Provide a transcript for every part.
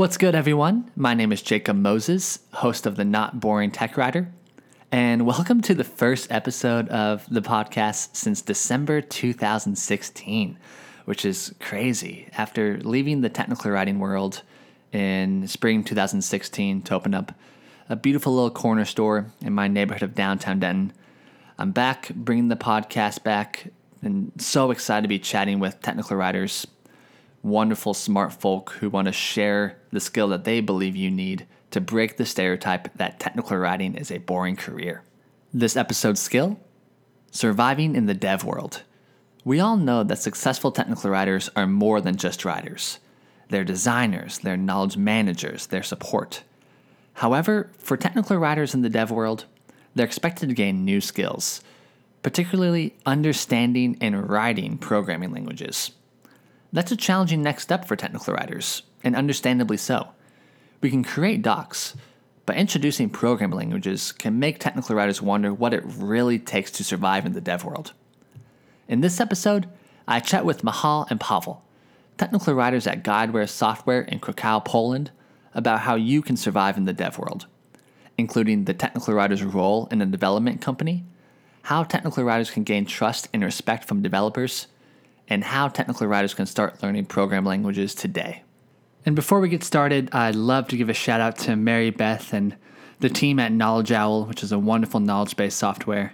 What's good, everyone? My name is Jacob Moses, host of the Not Boring Tech Writer, and welcome to the first episode of the podcast since December 2016, which is crazy. After leaving the technical writing world in spring 2016 to open up a beautiful little corner store in my neighborhood of downtown Denton, I'm back bringing the podcast back and so excited to be chatting with technical writers wonderful, smart folk who want to share the skill that they believe you need to break the stereotype that technical writing is a boring career. This episode's skill surviving in the dev world. We all know that successful technical writers are more than just writers. They're designers, they're knowledge managers, they're support. However, for technical writers in the dev world, they're expected to gain new skills, particularly understanding and writing programming languages. That's a challenging next step for technical writers, and understandably so. We can create docs, but introducing programming languages can make technical writers wonder what it really takes to survive in the dev world. In this episode, I chat with Michal and Pavel, technical writers at Guidewire Software in Krakow, Poland, about how you can survive in the dev world, including the technical writer's role in a development company, how technical writers can gain trust and respect from developers, and how technical writers can start learning program languages today. And before we get started, I'd love to give a shout out to Mary Beth and the team at Knowledge Owl, which is a wonderful knowledge based software.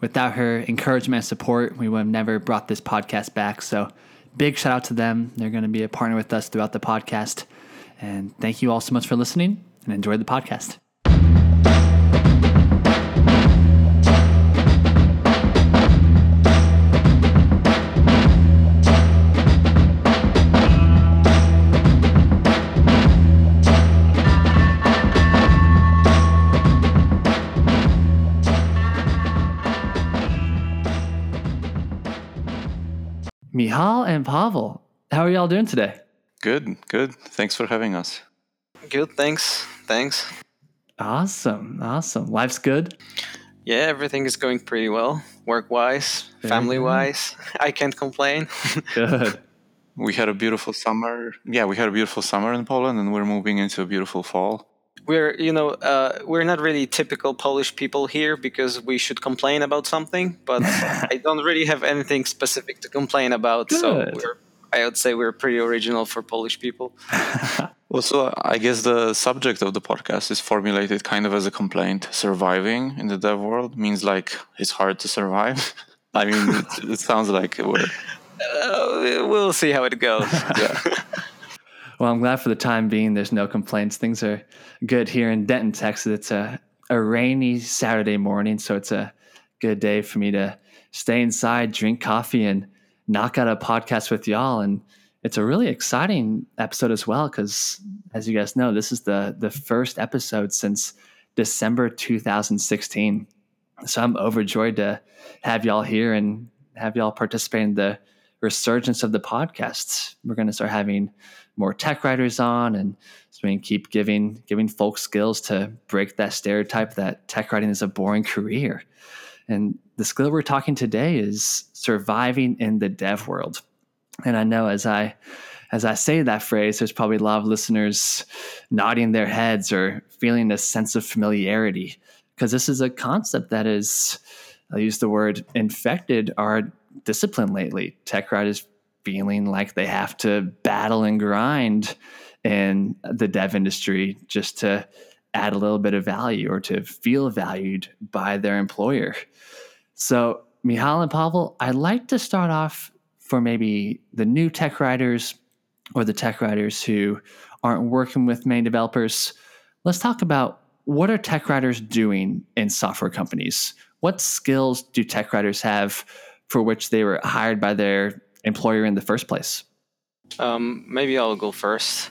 Without her encouragement and support, we would have never brought this podcast back. So, big shout out to them. They're going to be a partner with us throughout the podcast. And thank you all so much for listening and enjoy the podcast. Michal and Pavel, how are y'all doing today? Good, good. Thanks for having us. Good, thanks. Thanks. Awesome, awesome. Life's good? Yeah, everything is going pretty well. Work wise, family wise. I can't complain. good. We had a beautiful summer. Yeah, we had a beautiful summer in Poland and we're moving into a beautiful fall we're you know uh, we're not really typical Polish people here because we should complain about something, but I don't really have anything specific to complain about. Good. So I would say we're pretty original for Polish people. well, so I guess the subject of the podcast is formulated kind of as a complaint. Surviving in the dev world means like it's hard to survive. I mean, it, it sounds like we're. Uh, we'll see how it goes. yeah. Well, I'm glad for the time being. There's no complaints. Things are good here in Denton, Texas. It's a, a rainy Saturday morning, so it's a good day for me to stay inside, drink coffee, and knock out a podcast with y'all. And it's a really exciting episode as well because, as you guys know, this is the the first episode since December 2016. So I'm overjoyed to have y'all here and have y'all participate in the resurgence of the podcasts. We're going to start having more tech writers on and so we can keep giving giving folks skills to break that stereotype that tech writing is a boring career. And the skill we're talking today is surviving in the dev world. And I know as I as I say that phrase, there's probably a lot of listeners nodding their heads or feeling a sense of familiarity because this is a concept that is, I'll use the word infected our discipline lately. Tech writers feeling like they have to battle and grind in the dev industry just to add a little bit of value or to feel valued by their employer. So, Michal and Pavel, I'd like to start off for maybe the new tech writers or the tech writers who aren't working with main developers. Let's talk about what are tech writers doing in software companies? What skills do tech writers have for which they were hired by their employer in the first place? Um, maybe I'll go first.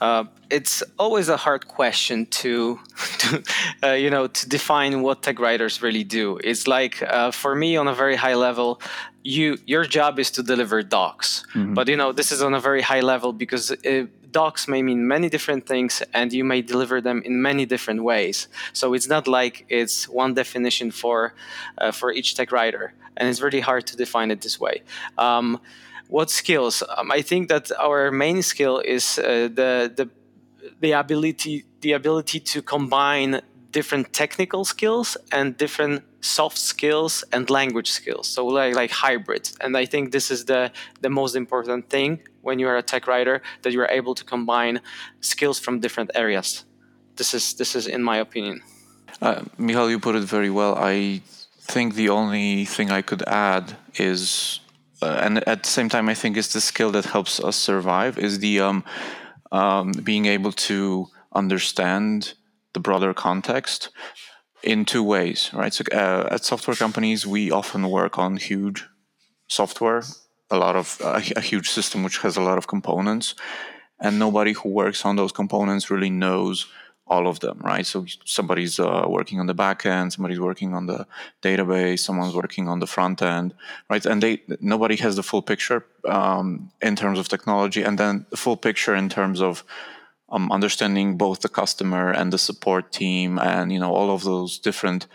Uh, it's always a hard question to, to uh, you know, to define what tech writers really do. It's like uh, for me on a very high level, you your job is to deliver docs, mm-hmm. but you know this is on a very high level because uh, docs may mean many different things, and you may deliver them in many different ways. So it's not like it's one definition for uh, for each tech writer, and it's really hard to define it this way. Um, what skills? Um, I think that our main skill is uh, the the the ability the ability to combine different technical skills and different soft skills and language skills. So like like hybrid. And i think this is the the most important thing when you are a tech writer that you are able to combine skills from different areas. This is this is in my opinion. Uh, Michal, you put it very well. I think the only thing I could add is, uh, and at the same time, I think it's the skill that helps us survive is the um, um, being able to understand the broader context in two ways, right? So uh, at software companies, we often work on huge software, a lot of uh, a huge system which has a lot of components, and nobody who works on those components really knows all of them, right? So somebody's uh, working on the back end, somebody's working on the database, someone's working on the front end, right? And they nobody has the full picture um, in terms of technology, and then the full picture in terms of um, understanding both the customer and the support team, and you know all of those different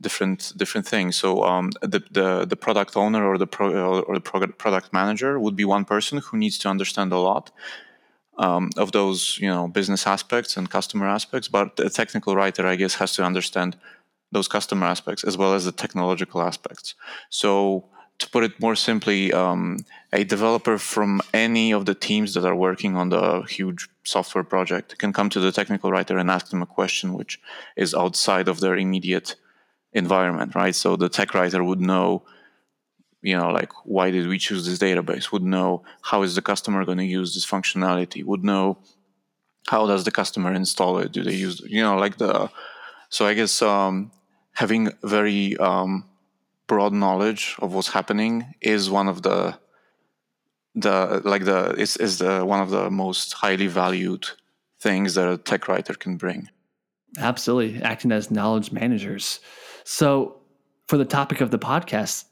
different different things. So um, the, the the product owner or the pro, or the product manager would be one person who needs to understand a lot um, of those you know business aspects and customer aspects but the technical writer i guess has to understand those customer aspects as well as the technological aspects so to put it more simply um, a developer from any of the teams that are working on the huge software project can come to the technical writer and ask them a question which is outside of their immediate environment right? So the tech writer would know you know like why did we choose this database? Would know how is the customer going to use this functionality? Would know how does the customer install it? Do they use you know like the so i guess um, having very um, broad knowledge of what's happening is one of the the like the is, is the one of the most highly valued things that a tech writer can bring absolutely acting as knowledge managers so for the topic of the podcast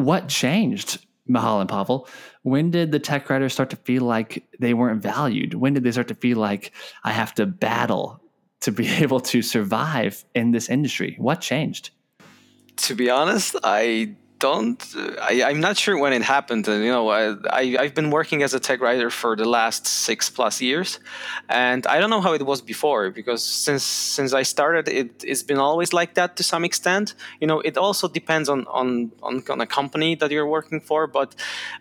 what changed, Michal and Pavel? When did the tech writers start to feel like they weren't valued? When did they start to feel like I have to battle to be able to survive in this industry? What changed? To be honest, I don't I, i'm not sure when it happened. And you know I, I have been working as a tech writer for the last six plus years. And i don't know how it was before because since since i started it, it's been always like that to some extent. You know it also depends on on on, on a company that you're working for. But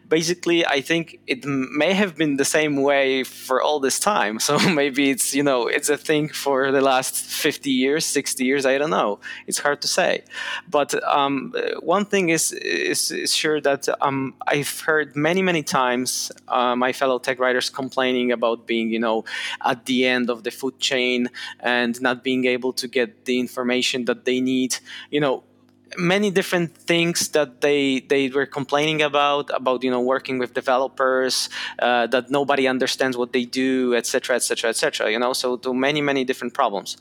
basically i think it may have been the same way for all this time. So maybe it's you know it's a thing for the last 50 years 60 years i don't know. It's hard to say. But um, one thing is is, is sure that um, I've heard many many times uh, my fellow tech writers complaining about being you know at the end of the food chain and not being able to get the information that they need. You know, many different things that they they were complaining about about you know working with developers uh, that nobody understands what they do etc etc etc you know so to many many different problems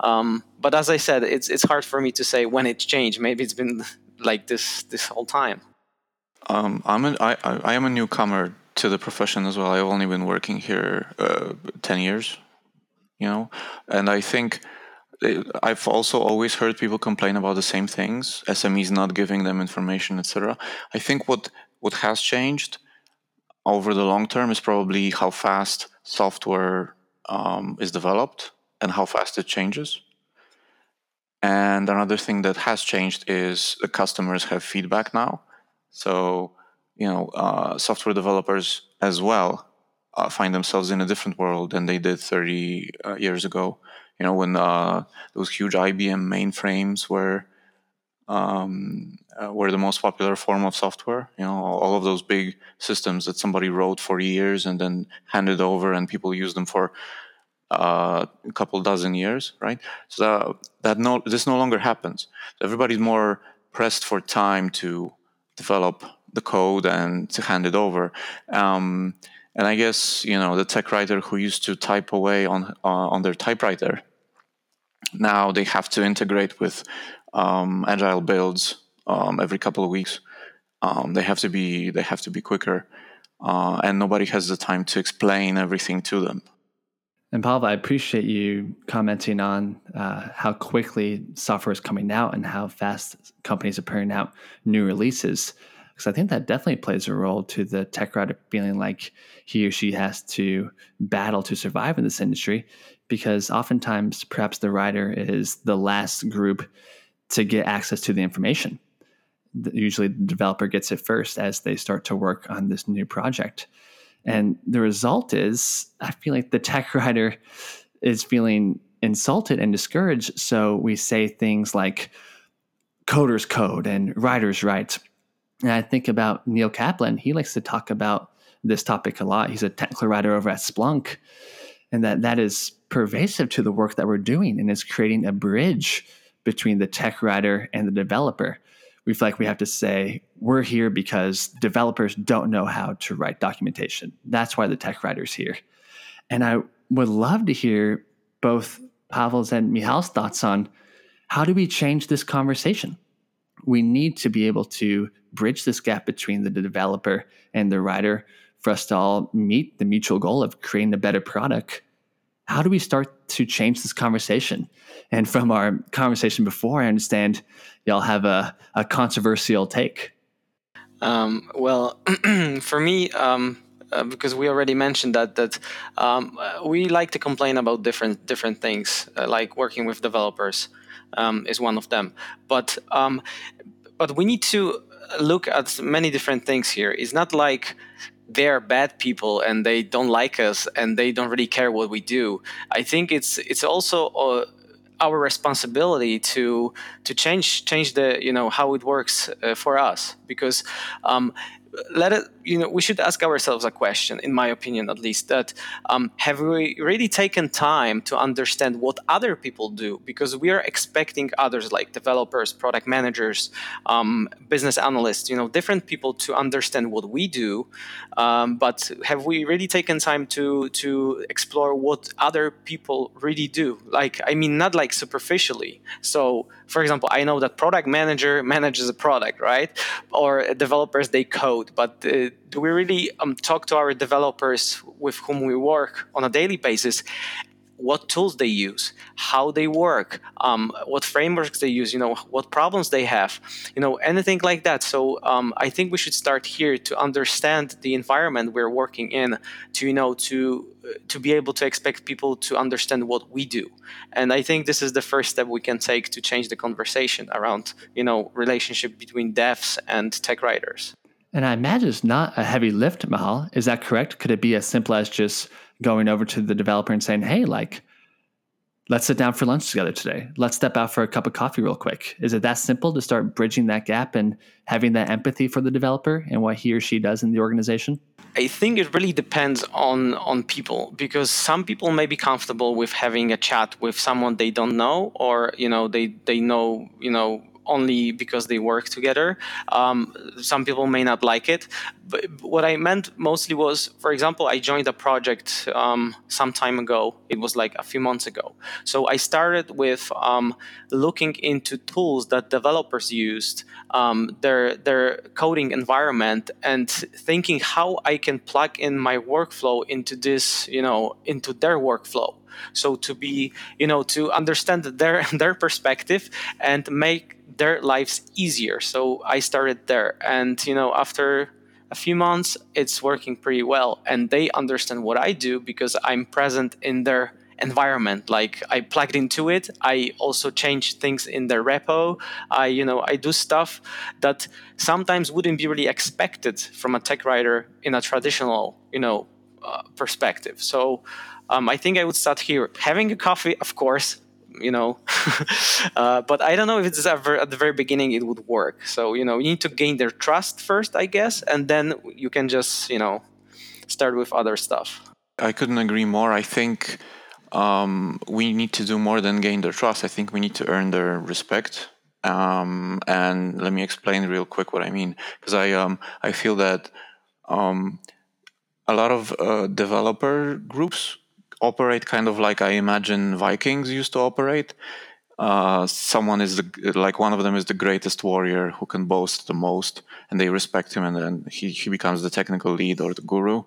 um, but as i said it's it's hard for me to say when it changed maybe it's been like this this whole time? Um, I'm an, I, I am a newcomer to the profession as well. I've only been working here uh, ten years, you know, and I think it, I've also always heard people complain about the same things: SMEs not giving them information, etc. I think what what has changed over the long term is probably how fast software um, is developed and how fast it changes. And another thing that has changed is the customers have feedback now. So, you know, uh, software developers as well uh, find themselves in a different world than they did 30 uh, years ago. You know, when uh, those huge IBM mainframes were um, uh, were the most popular form of software. You know, all of those big systems that somebody wrote for years and then handed over, and people use them for uh, a couple dozen years, right? So that, no, this no longer happens. Everybody's more pressed for time to develop the code and to hand it over. Um, and I guess you know the tech writer who used to type away on uh, on their typewriter, now they have to integrate with um, agile builds um, every couple of weeks. Um, they have to be they have to be quicker, uh, and nobody has the time to explain everything to them. And Pavel, I appreciate you commenting on uh, how quickly software is coming out and how fast companies are putting out new releases. because I think that definitely plays a role to the tech writer feeling like he or she has to battle to survive in this industry because oftentimes perhaps the writer is the last group to get access to the information. Usually the developer gets it first as they start to work on this new project. And the result is, I feel like the tech writer is feeling insulted and discouraged. So we say things like coders code and writers write. And I think about Neil Kaplan. He likes to talk about this topic a lot. He's a technical writer over at Splunk, and that that is pervasive to the work that we're doing and is creating a bridge between the tech writer and the developer. We feel like we have to say, we're here because developers don't know how to write documentation. That's why the tech writer's here. And I would love to hear both Pavel's and Michal's thoughts on how do we change this conversation? We need to be able to bridge this gap between the developer and the writer for us to all meet the mutual goal of creating a better product how do we start to change this conversation? And from our conversation before, I understand y'all have a, a controversial take. Um, well, for me, um, uh, because we already mentioned that that um, we like to complain about different different things, uh, like working with developers um, is one of them. But um, but we need to look at many different things here. It's not like they're bad people and they don't like us and they don't really care what we do. I think it's it's also uh, our responsibility to to change change the you know how it works uh, for us because um, let it you know we should ask ourselves a question in my opinion at least that um, have we really taken time to understand what other people do? Because we are expecting others like developers product managers um, business analysts you know different people to understand what we do. Um, but have we really taken time to to explore what other people really do? Like i mean not like superficially. So for example i know that product manager manages a product right? Or developers they code but uh, do we really um, talk to our developers with whom we work on a daily basis what tools they use, how they work, um, what frameworks they use, you know, what problems they have, you know, anything like that. So um, I think we should start here to understand the environment we're working in, to you know, to to be able to expect people to understand what we do. And I think this is the first step we can take to change the conversation around, you know, relationship between devs and tech writers. And I imagine it's not a heavy lift, Michal. Is that correct? Could it be as simple as just going over to the developer and saying, hey, like, let's sit down for lunch together today. Let's step out for a cup of coffee real quick. Is it that simple to start bridging that gap and having that empathy for the developer and what he or she does in the organization? I think it really depends on on people because some people may be comfortable with having a chat with someone they don't know or you know they they know you know only because they work together. Um, some people may not like it. But what I meant mostly was, for example, I joined a project um, some time ago. It was like a few months ago. So I started with um, looking into tools that developers used, um, their their coding environment, and thinking how I can plug in my workflow into this, you know, into their workflow so to be you know to understand their their perspective and make their lives easier. So I started there, and you know, after a few months, it's working pretty well, and they understand what I do because I'm present in their environment. Like i plugged into it. I also change things in their repo. I you know i do stuff that sometimes wouldn't be really expected from a tech writer in a traditional you know uh, perspective. So um, i think i would start here. Having a coffee of course you know. uh, but I don't know if it's ever at the very beginning it would work. So you know, you need to gain their trust first, I guess, and then you can just you know start with other stuff. I couldn't agree more. I think um, we need to do more than gain their trust. I think we need to earn their respect. Um, and let me explain real quick what I mean, because I um, I feel that um, a lot of uh, developer groups operate kind of like I imagine Vikings used to operate. Uh, someone is the, like one of them is the greatest warrior who can boast the most, and they respect him, and then he, he becomes the technical lead or the guru.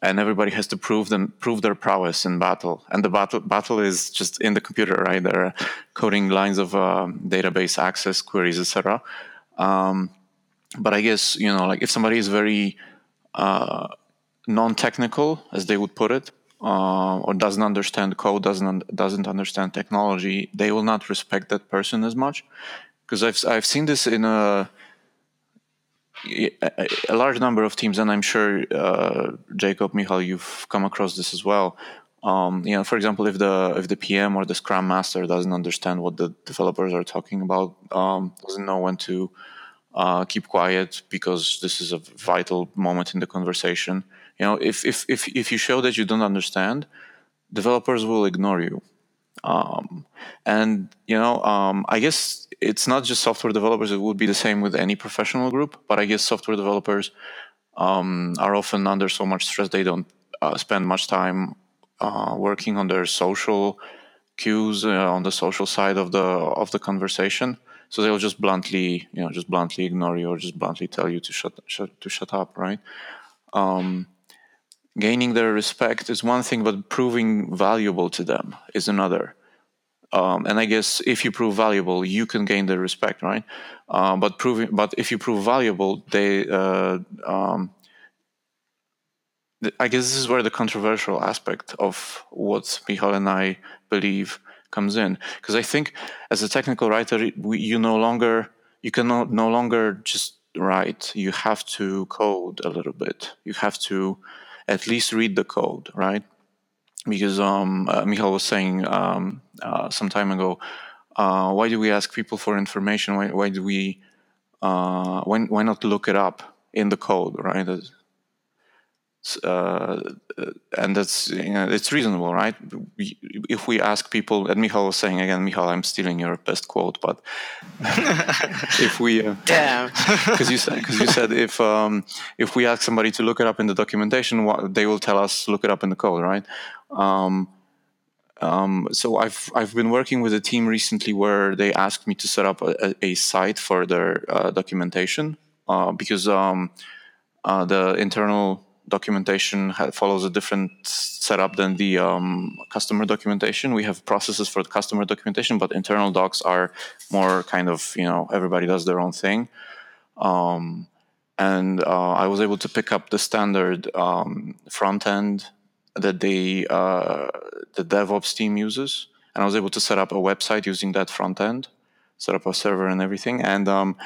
And everybody has to prove them prove their prowess in battle, and the battle battle is just in the computer, right? They're coding lines of um, database access queries, etc. Um, but I guess you know, like if somebody is very uh, non-technical, as they would put it, uh, or doesn't understand code, doesn't doesn't understand technology, they will not respect that person as much. Because I've I've seen this in a a large number of teams, and I'm sure uh, Jacob, Michal, you've come across this as well. Um, you know, for example, if the if the PM or the Scrum Master doesn't understand what the developers are talking about, um, doesn't know when to uh, keep quiet because this is a vital moment in the conversation. You know, if if if if you show that you don't understand, developers will ignore you. Um, and you know, um, I guess it's not just software developers; it would be the same with any professional group. But I guess software developers um, are often under so much stress they don't uh, spend much time uh, working on their social cues uh, on the social side of the of the conversation so they'll just bluntly you know just bluntly ignore you or just bluntly tell you to shut, shut to shut up right um, gaining their respect is one thing but proving valuable to them is another um, and I guess if you prove valuable, you can gain their respect, right? Uh, but proving, but if you prove valuable, they, uh, um, I guess this is where the controversial aspect of what Michal and I believe comes in because I think as a technical writer, we, you no longer you can no, no longer just write. You have to code a little bit. You have to at least read the code, right? Because um, uh, Michal was saying um, uh, some time ago, uh, why do we ask people for information? Why, why do we uh, why, why not look it up in the code, right? Uh, and that's you know, it's reasonable, right? We, if we ask people, and Michal was saying again, Michal, I'm stealing your best quote, but if we uh, damn, because you said because you said if um, if we ask somebody to look it up in the documentation, what, they will tell us look it up in the code, right? Um, um, so I've I've been working with a team recently where they asked me to set up a, a site for their uh, documentation uh, because um, uh, the internal documentation follows a different setup than the um, customer documentation. We have processes for the customer documentation, but internal docs are more kind of you know everybody does their own thing. Um, and uh, I was able to pick up the standard um, front end that they uh, the DevOps team uses, and I was able to set up a website using that front end, set up a server and everything, and um,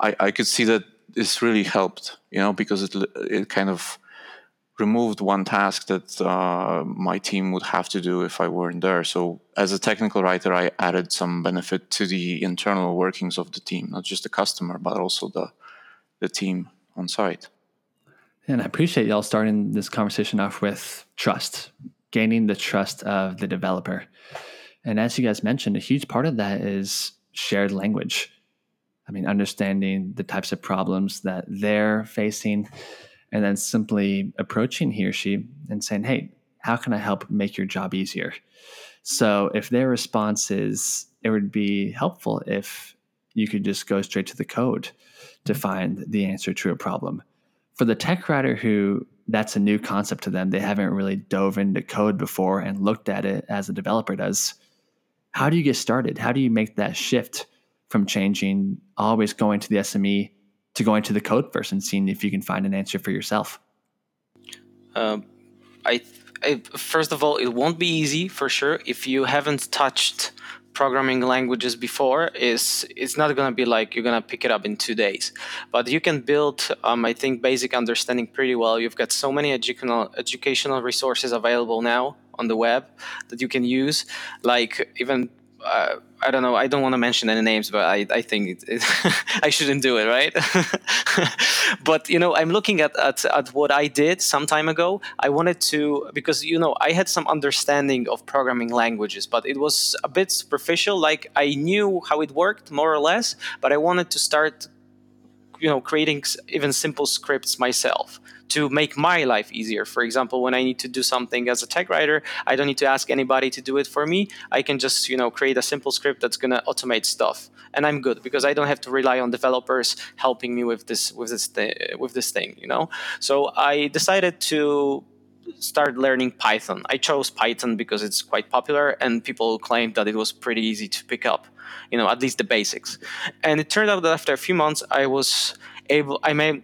I, I could see that this really helped, you know, because it it kind of removed one task that uh, my team would have to do if I weren't there. So, as a technical writer, I added some benefit to the internal workings of the team, not just the customer, but also the the team on site. And I appreciate y'all starting this conversation off with trust, gaining the trust of the developer. And as you guys mentioned, a huge part of that is shared language. I mean, understanding the types of problems that they're facing and then simply approaching he or she and saying, Hey, how can I help make your job easier? So if their response is, it would be helpful if you could just go straight to the code to find the answer to a problem. For the tech writer who that's a new concept to them, they haven't really dove into code before and looked at it as a developer does. How do you get started? How do you make that shift from changing, always going to the SME to going to the code first and seeing if you can find an answer for yourself? Um, I, I, first of all, it won't be easy for sure if you haven't touched programming languages before. Is it's not gonna be like you're gonna pick it up in two days, but you can build, um, I think, basic understanding pretty well. You've got so many educational educational resources available now on the web that you can use, like even uh, I don't know. I don't want to mention any names, but I, I think it, it I shouldn't do it, right? but you know, I'm looking at, at at what I did some time ago. I wanted to because you know I had some understanding of programming languages, but it was a bit superficial. Like I knew how it worked more or less, but I wanted to start, you know, creating even simple scripts myself to make my life easier. For example, when I need to do something as a tech writer, I don't need to ask anybody to do it for me. I can just, you know, create a simple script that's going to automate stuff. And I'm good because I don't have to rely on developers helping me with this with this th- with this thing, you know. So I decided to start learning Python. I chose Python because it's quite popular and people claimed that it was pretty easy to pick up, you know, at least the basics. And it turned out that after a few months I was able I may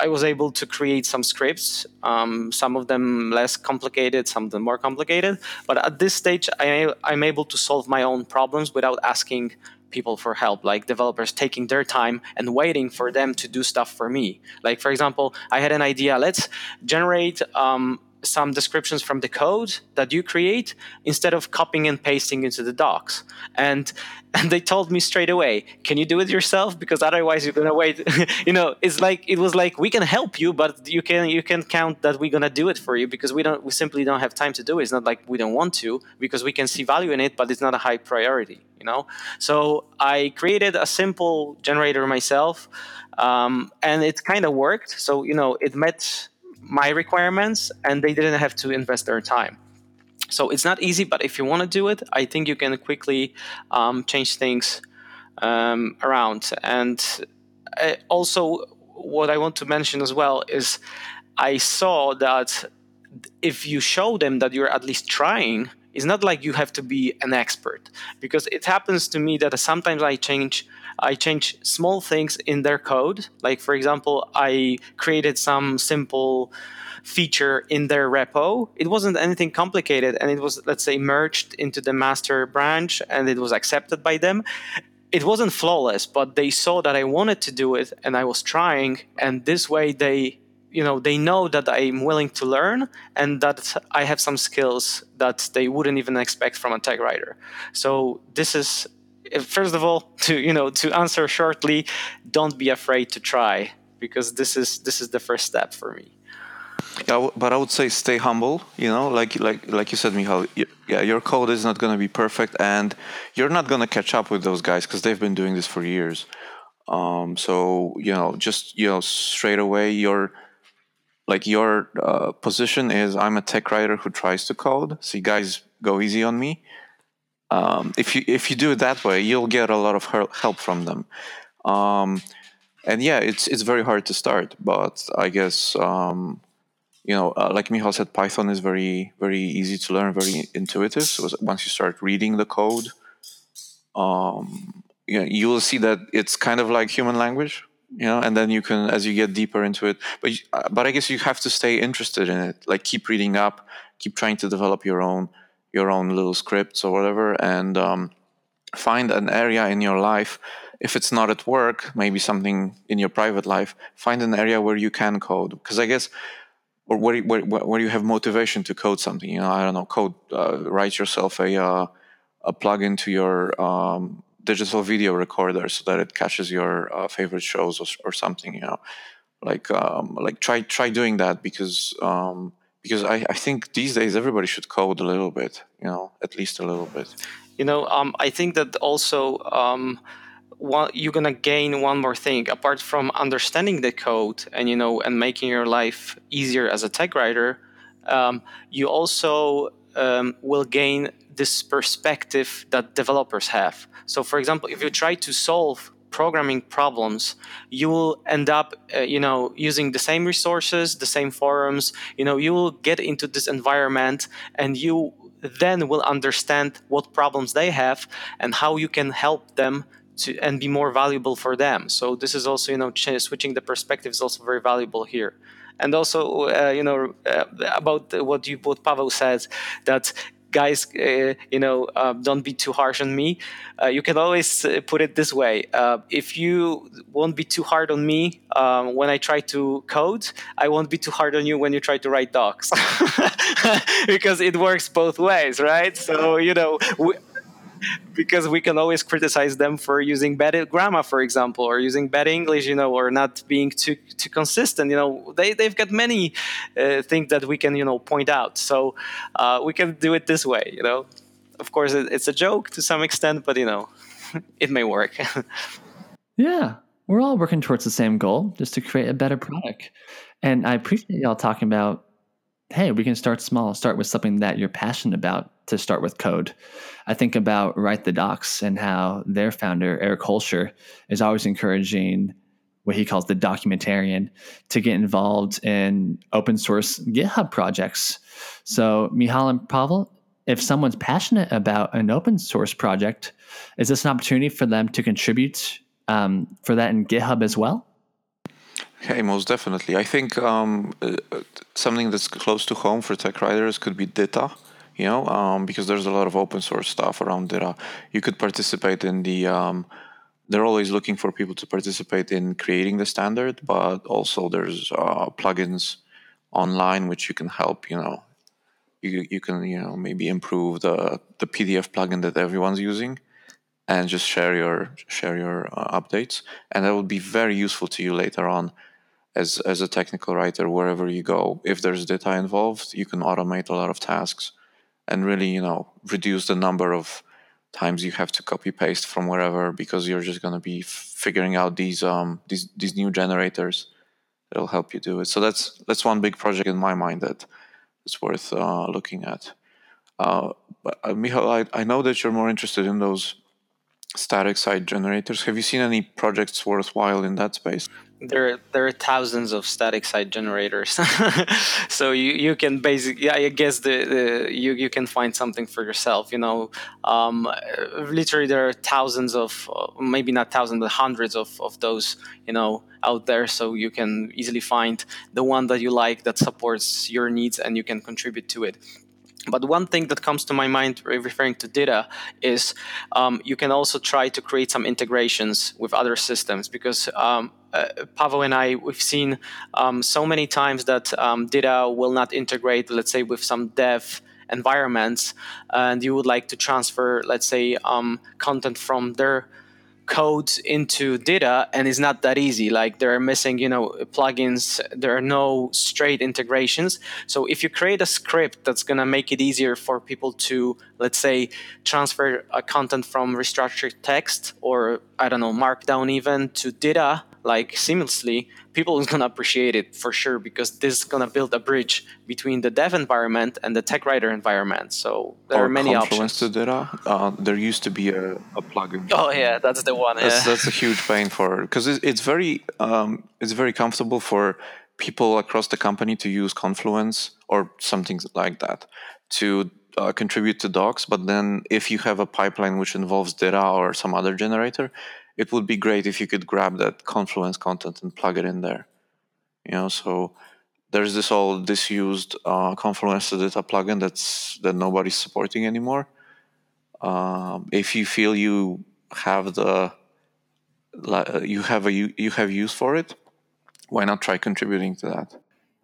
I was able to create some scripts, um, some of them less complicated, some of them more complicated. But at this stage, I, I'm able to solve my own problems without asking people for help, like developers taking their time and waiting for them to do stuff for me. Like, for example, I had an idea let's generate um, some descriptions from the code that you create instead of copying and pasting into the docs. And and they told me straight away, can you do it yourself? Because otherwise you're gonna wait. you know, it's like it was like we can help you, but you can you can count that we're gonna do it for you because we don't we simply don't have time to do it. It's not like we don't want to because we can see value in it, but it's not a high priority. You know, so I created a simple generator myself, um, and it kind of worked. So you know, it met my requirements and they didn't have to invest their time. So it's not easy but if you want to do it i think you can quickly um, change things um, around. And uh, also what i want to mention as well is i saw that if you show them that you're at least trying it's not like you have to be an expert because it happens to me that sometimes i change I change small things in their code. Like, for example, I created some simple feature in their repo. It wasn't anything complicated, and it was, let's say, merged into the master branch and it was accepted by them. It wasn't flawless, but they saw that I wanted to do it and I was trying, and this way they you know they know that i'm willing to learn and that i have some skills that they wouldn't even expect from a tech writer so this is first of all, to you know, to answer shortly, don't be afraid to try because this is this is the first step for me. Yeah, but I would say stay humble. You know, like like like you said, Michal. Yeah, your code is not going to be perfect, and you're not going to catch up with those guys because they've been doing this for years. Um, so you know, just you know, straight away, your like your uh, position is I'm a tech writer who tries to code. See, guys, go easy on me um, if you if you do it that way, you'll get a lot of help from them. Um, and yeah, it's it's very hard to start, but I guess um, you know, uh, like Michal said, Python is very very easy to learn, very intuitive. So once you start reading the code, um, you know, you will see that it's kind of like human language, you know, and then you can as you get deeper into it. But uh, but I guess you have to stay interested in it, like keep reading up, keep trying to develop your own your own little scripts or whatever and um, find an area in your life if it's not at work maybe something in your private life find an area where you can code. Because i guess or where, where, where you have motivation to code something you know i don't know code uh, write yourself a, uh, a plug into your um, digital video recorder so that it catches your uh, favorite shows or, or, something you know. Like um, like try try doing that because um, because I, I think these days everybody should code a little bit, you know, at least a little bit. You know, um, I think that also um, you're gonna gain one more thing apart from understanding the code and you know and making your life easier as a tech writer. Um, you also um, will gain this perspective that developers have. So, for example, if you try to solve programming problems, you will end up, uh, you know, using the same resources, the same forums. You know, you will get into this environment, and you then will understand what problems they have and how you can help them to and be more valuable for them. So this is also, you know, ch- switching the perspective is also very valuable here and also uh, you know uh, about what you what Pavel said that guys, uh, you know, uh, don't be too harsh on me. Uh, you can always uh, put it this way: uh, if you won't be too hard on me um, when I try to code, I won't be too hard on you when you try to write docs, because it works both ways, right? So you know. We, because we can always criticize them for using bad grammar, for example, or using bad English, you know, or not being too too consistent. You know, they they've got many uh, things that we can you know point out. So uh, we can do it this way. You know, of course, it, it's a joke to some extent, but you know, it may work. yeah, we're all working towards the same goal, just to create a better product. And I appreciate y'all talking about hey, we can start small, start with something that you're passionate about to start with code. I think about Write the Docs and how their founder, Eric Holscher, is always encouraging what he calls the documentarian to get involved in open source GitHub projects. So, Michal and Pavel, if someone's passionate about an open source project, is this an opportunity for them to contribute um, for that in GitHub as well? Hey, most definitely. I think um, uh, something that's close to home for tech writers could be DITA, you know, um, because there's a lot of open source stuff around DITA. You could participate in the. Um, they're always looking for people to participate in creating the standard, but also there's uh, plugins online which you can help. You know, you you can you know maybe improve the the PDF plugin that everyone's using and just share your share your uh, updates and that will be very useful to you later on as as a technical writer wherever you go if there's DITA involved you can automate a lot of tasks and really you know reduce the number of times you have to copy paste from wherever because you're just going to be figuring out these um these these new generators that'll help you do it so that's that's one big project in my mind that is worth uh, looking at uh, but, uh, Michal, I, I know that you're more interested in those static site generators. Have you seen any projects worthwhile in that space? There, there are thousands of static site generators, so you, you can basically, I guess the, the you you can find something for yourself. You know, um, literally there are thousands of, maybe not thousands, but hundreds of, of those. You know, out there, so you can easily find the one that you like that supports your needs, and you can contribute to it. But one thing that comes to my mind referring to DITA is um, you can also try to create some integrations with other systems because um, uh, Pavel and I, we've seen um, so many times that um, DITA will not integrate, let's say, with some dev environments, and you would like to transfer, let's say, um, content from their code into DITA and it's not that easy. Like there are missing you know plugins. There are no straight integrations. So if you create a script that's going to make it easier for people to let's say transfer a content from reStructuredText or i don't know markdown even to DITA like seamlessly, people is gonna appreciate it for sure because this is gonna build a bridge between the dev environment and the tech writer environment. So there or are many Confluence options. to DITA. Uh, there used to be a, a plugin. Oh yeah, that's the one. That's, yeah. that's a huge pain for because it, it's very um, it's very comfortable for people across the company to use Confluence or something like that to uh, contribute to docs. But then if you have a pipeline which involves DITA or some other generator, it would be great if you could grab that Confluence content and plug it in there. You know, so there's this all disused uh, Confluence DITA plugin that's that nobody's supporting anymore. Um, if you feel you have the you have a you have use for it, why not try contributing to that?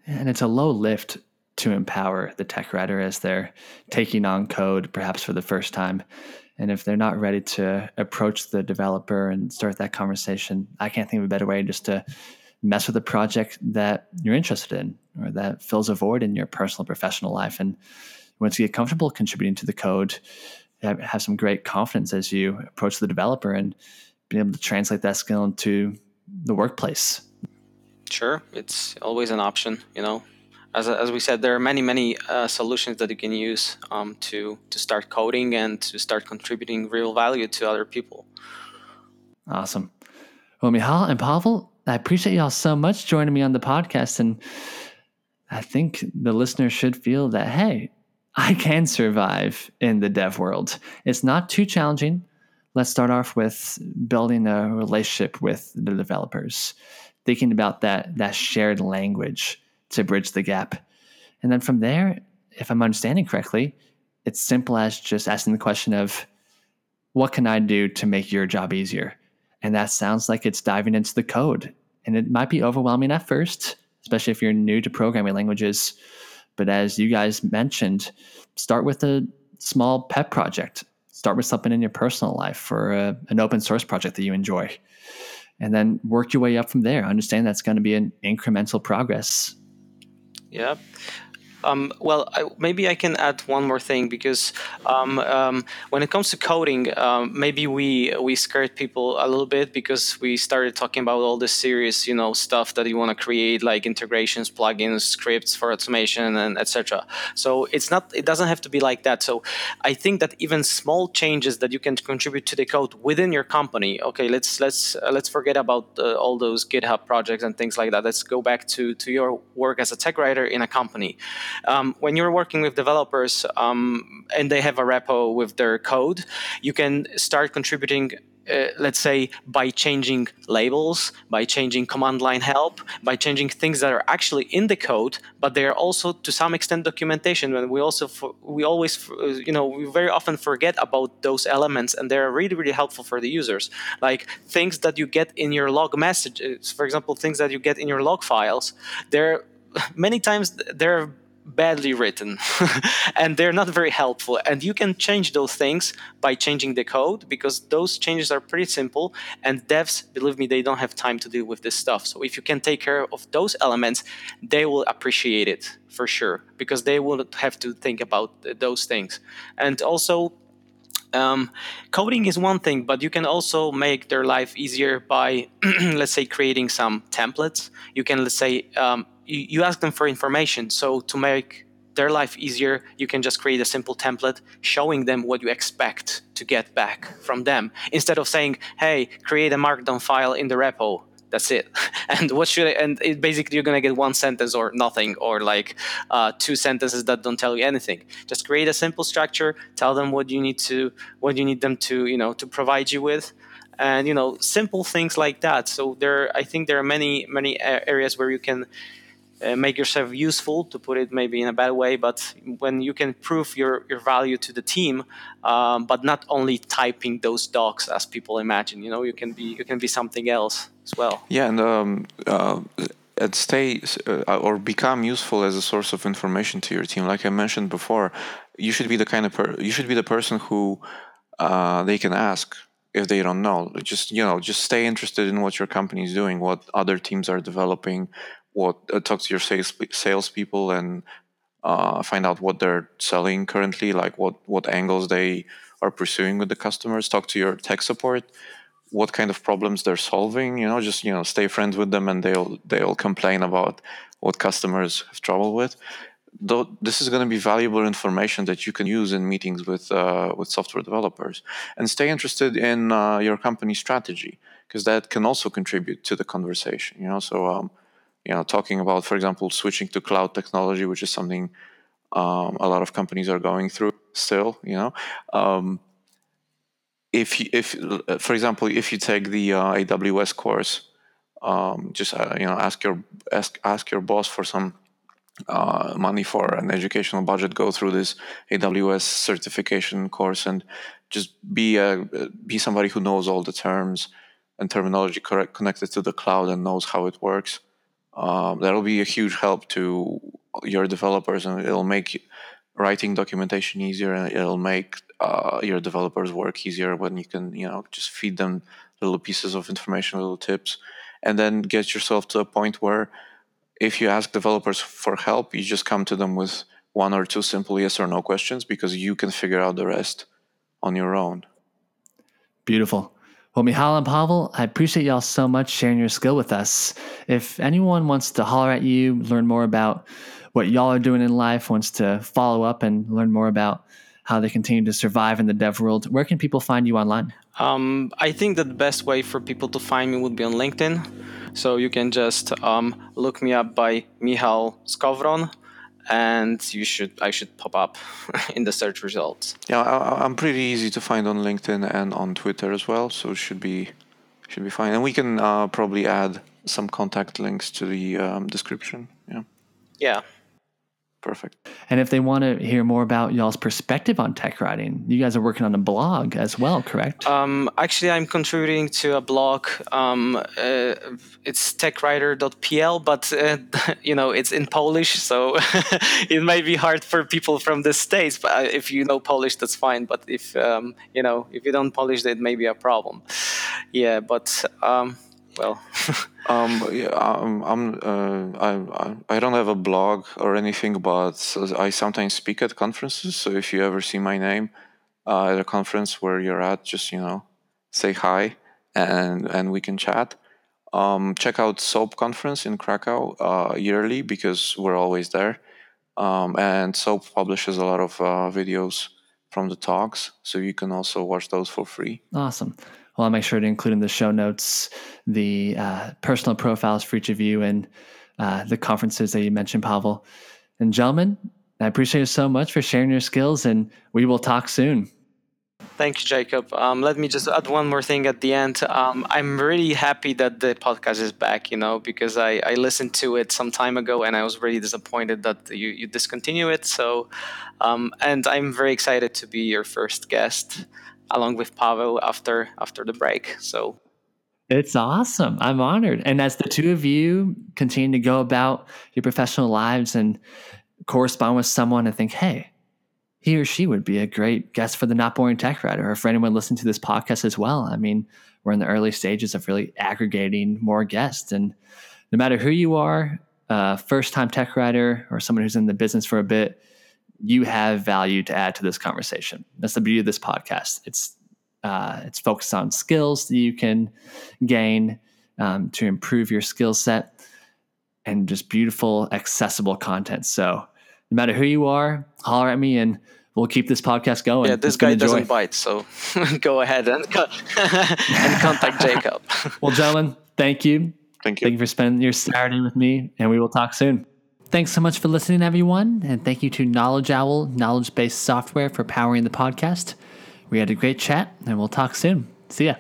And it's a low lift to empower the tech writer as they're taking on code, perhaps for the first time. And if they're not ready to approach the developer and start that conversation, I can't think of a better way just to mess with a project that you're interested in or that fills a void in your personal professional life. And once you get comfortable contributing to the code, have, some great confidence as you approach the developer and be able to translate that skill into the workplace. Sure, it's always an option, you know as, as we said, there are many, many uh, solutions that you can use um, to, to start coding and to start contributing real value to other people. Awesome. Well, Michal and Pavel, I appreciate y'all so much joining me on the podcast. And I think the listener should feel that, hey, I can survive in the dev world. It's not too challenging. Let's start off with building a relationship with the developers, thinking about that, that shared language to bridge the gap. And then from there, if I'm understanding correctly, it's simple as just asking the question of what can I do to make your job easier? And that sounds like it's diving into the code. And it might be overwhelming at first, especially if you're new to programming languages. But as you guys mentioned, start with a small pet project. Start with something in your personal life or a, an open source project that you enjoy. And then work your way up from there. Understand that's going to be an incremental progress yeah. Um, well, I, maybe I can add one more thing because um, um, when it comes to coding, um, maybe we we scared people a little bit because we started talking about all this serious, you know, stuff that you want to create, like integrations, plugins, scripts for automation, and etc. So it's not, it doesn't have to be like that. So I think that even small changes that you can contribute to the code within your company. Okay, let's let's uh, let's forget about uh, all those GitHub projects and things like that. Let's go back to to your work as a tech writer in a company um, when you're working with developers um, and they have a repo with their code, you can start contributing uh, let's say by changing labels by changing command line help by changing things that are actually in the code but they are also to some extent documentation. And we also we always you know we very often forget about those elements and they're really really helpful for the users. Like things that you get in your log messages for example things that you get in your log files they're many times they're badly written and they're not very helpful. And you can change those things by changing the code because those changes are pretty simple and devs believe me they don't have time to deal with this stuff. So if you can take care of those elements they will appreciate it for sure because they will have to think about those things. And also um, coding is one thing, but you can also make their life easier by, let's say, creating some templates. You can, let's say, um, you, you ask them for information. So to make their life easier, you can just create a simple template showing them what you expect to get back from them instead of saying, hey, create a markdown file in the repo. That's it. And what should I, and it basically you're gonna get one sentence or nothing or like uh, two sentences that don't tell you anything. Just create a simple structure. Tell them what you need to what you need them to you know to provide you with, and you know simple things like that. So there, I think there are many many areas where you can uh, make yourself useful to put it maybe in a bad way but when you can prove your, your value to the team um, but not only typing those docs as people imagine you know you can be you can be something else as well. Yeah and um, uh, and stay uh, or become useful as a source of information to your team. Like i mentioned before you should be the kind of per- you should be the person who uh, they can ask if they don't know. Just you know just stay interested in what your company is doing what other teams are developing what uh, talk to your sales salespeople and uh, find out what they're selling currently, like what what angles they are pursuing with the customers. Talk to your tech support, what kind of problems they're solving. You know, just you know, stay friends with them, and they'll they'll complain about what customers have trouble with. Though this is going to be valuable information that you can use in meetings with uh, with software developers, and stay interested in uh, your company strategy because that can also contribute to the conversation. You know, so. Um, you know, talking about, for example, switching to cloud technology, which is something um, a lot of companies are going through still. You know, um, if you, if for example, if you take the uh, AWS course, um, just uh, you know, ask your ask ask your boss for some uh, money for an educational budget. Go through this AWS certification course and just be a be somebody who knows all the terms and terminology correct, connected to the cloud and knows how it works um, that'll be a huge help to your developers and it'll make writing documentation easier and it'll make uh, your developers work easier when you can you know just feed them little pieces of information little tips and then get yourself to a point where if you ask developers for help you just come to them with one or two simple yes or no questions because you can figure out the rest on your own. Beautiful well, Michal and Pawel, I appreciate y'all so much sharing your skill with us. If anyone wants to holler at you, learn more about what y'all are doing in life, wants to follow up and learn more about how they continue to survive in the dev world, where can people find you online? Um, I think that the best way for people to find me would be on LinkedIn. So you can just um, look me up by Michal Skowron and you should I should pop up in the search results. Yeah, I, am pretty easy to find on LinkedIn and on Twitter as well, so should be should be fine. And we can uh, probably add some contact links to the um, description. Yeah. Yeah. Perfect. And if they want to hear more about y'all's perspective on tech writing, you guys are working on a blog as well, correct? Um, actually, I'm contributing to a blog. Um, uh, it's techwriter.pl, but uh, you know it's in Polish, so it may be hard for people from the states. But uh, if you know Polish, that's fine. But if um, you know if you don't Polish, that may be a problem. Yeah, but um, well. um, yeah, um, I'm, uh, I, I don't have a blog or anything, but I sometimes speak at conferences. So if you ever see my name uh, at a conference where you're at, just you know, say hi and and we can chat. Um, check out SOAP conference in Krakow uh, yearly because we're always there. Um, and SOAP publishes a lot of uh, videos from the talks, so you can also watch those for free. Awesome. Well, I'll make sure to include in the show notes the uh, personal profiles for each of you and uh, the conferences that you mentioned, Pawel. And gentlemen, I appreciate you so much for sharing your skills, and we will talk soon. Thank you, Jacob. Um, let me just add one more thing at the end. Um, I'm really happy that the podcast is back, you know, because I, I listened to it some time ago and I was really disappointed that you, you discontinue it. So, um, and I'm very excited to be your first guest along with Pawel after after the break. So it's awesome. I'm honored. And as the two of you continue to go about your professional lives and correspond with someone and think, hey, he or she would be a great guest for the Not Boring Tech Writer, or for anyone listening to this podcast as well. I mean, we're in the early stages of really aggregating more guests. And no matter who you are, first time tech writer or someone who's in the business for a bit, you have value to add to this conversation. That's the beauty of this podcast. It's uh, it's focused on skills that you can gain um, to improve your skill set and just beautiful, accessible content. So no matter who you are, holler at me and we'll keep this podcast going. Yeah, this guy doesn't bite, so go ahead and, and contact Jacob. well, gentlemen, thank you. Thank you. Thank you for spending your Saturday with me, and we will talk soon. Thanks so much for listening, everyone, and thank you to KnowledgeOwl, knowledge based software, for powering the podcast. We had a great chat, and we'll talk soon. See ya.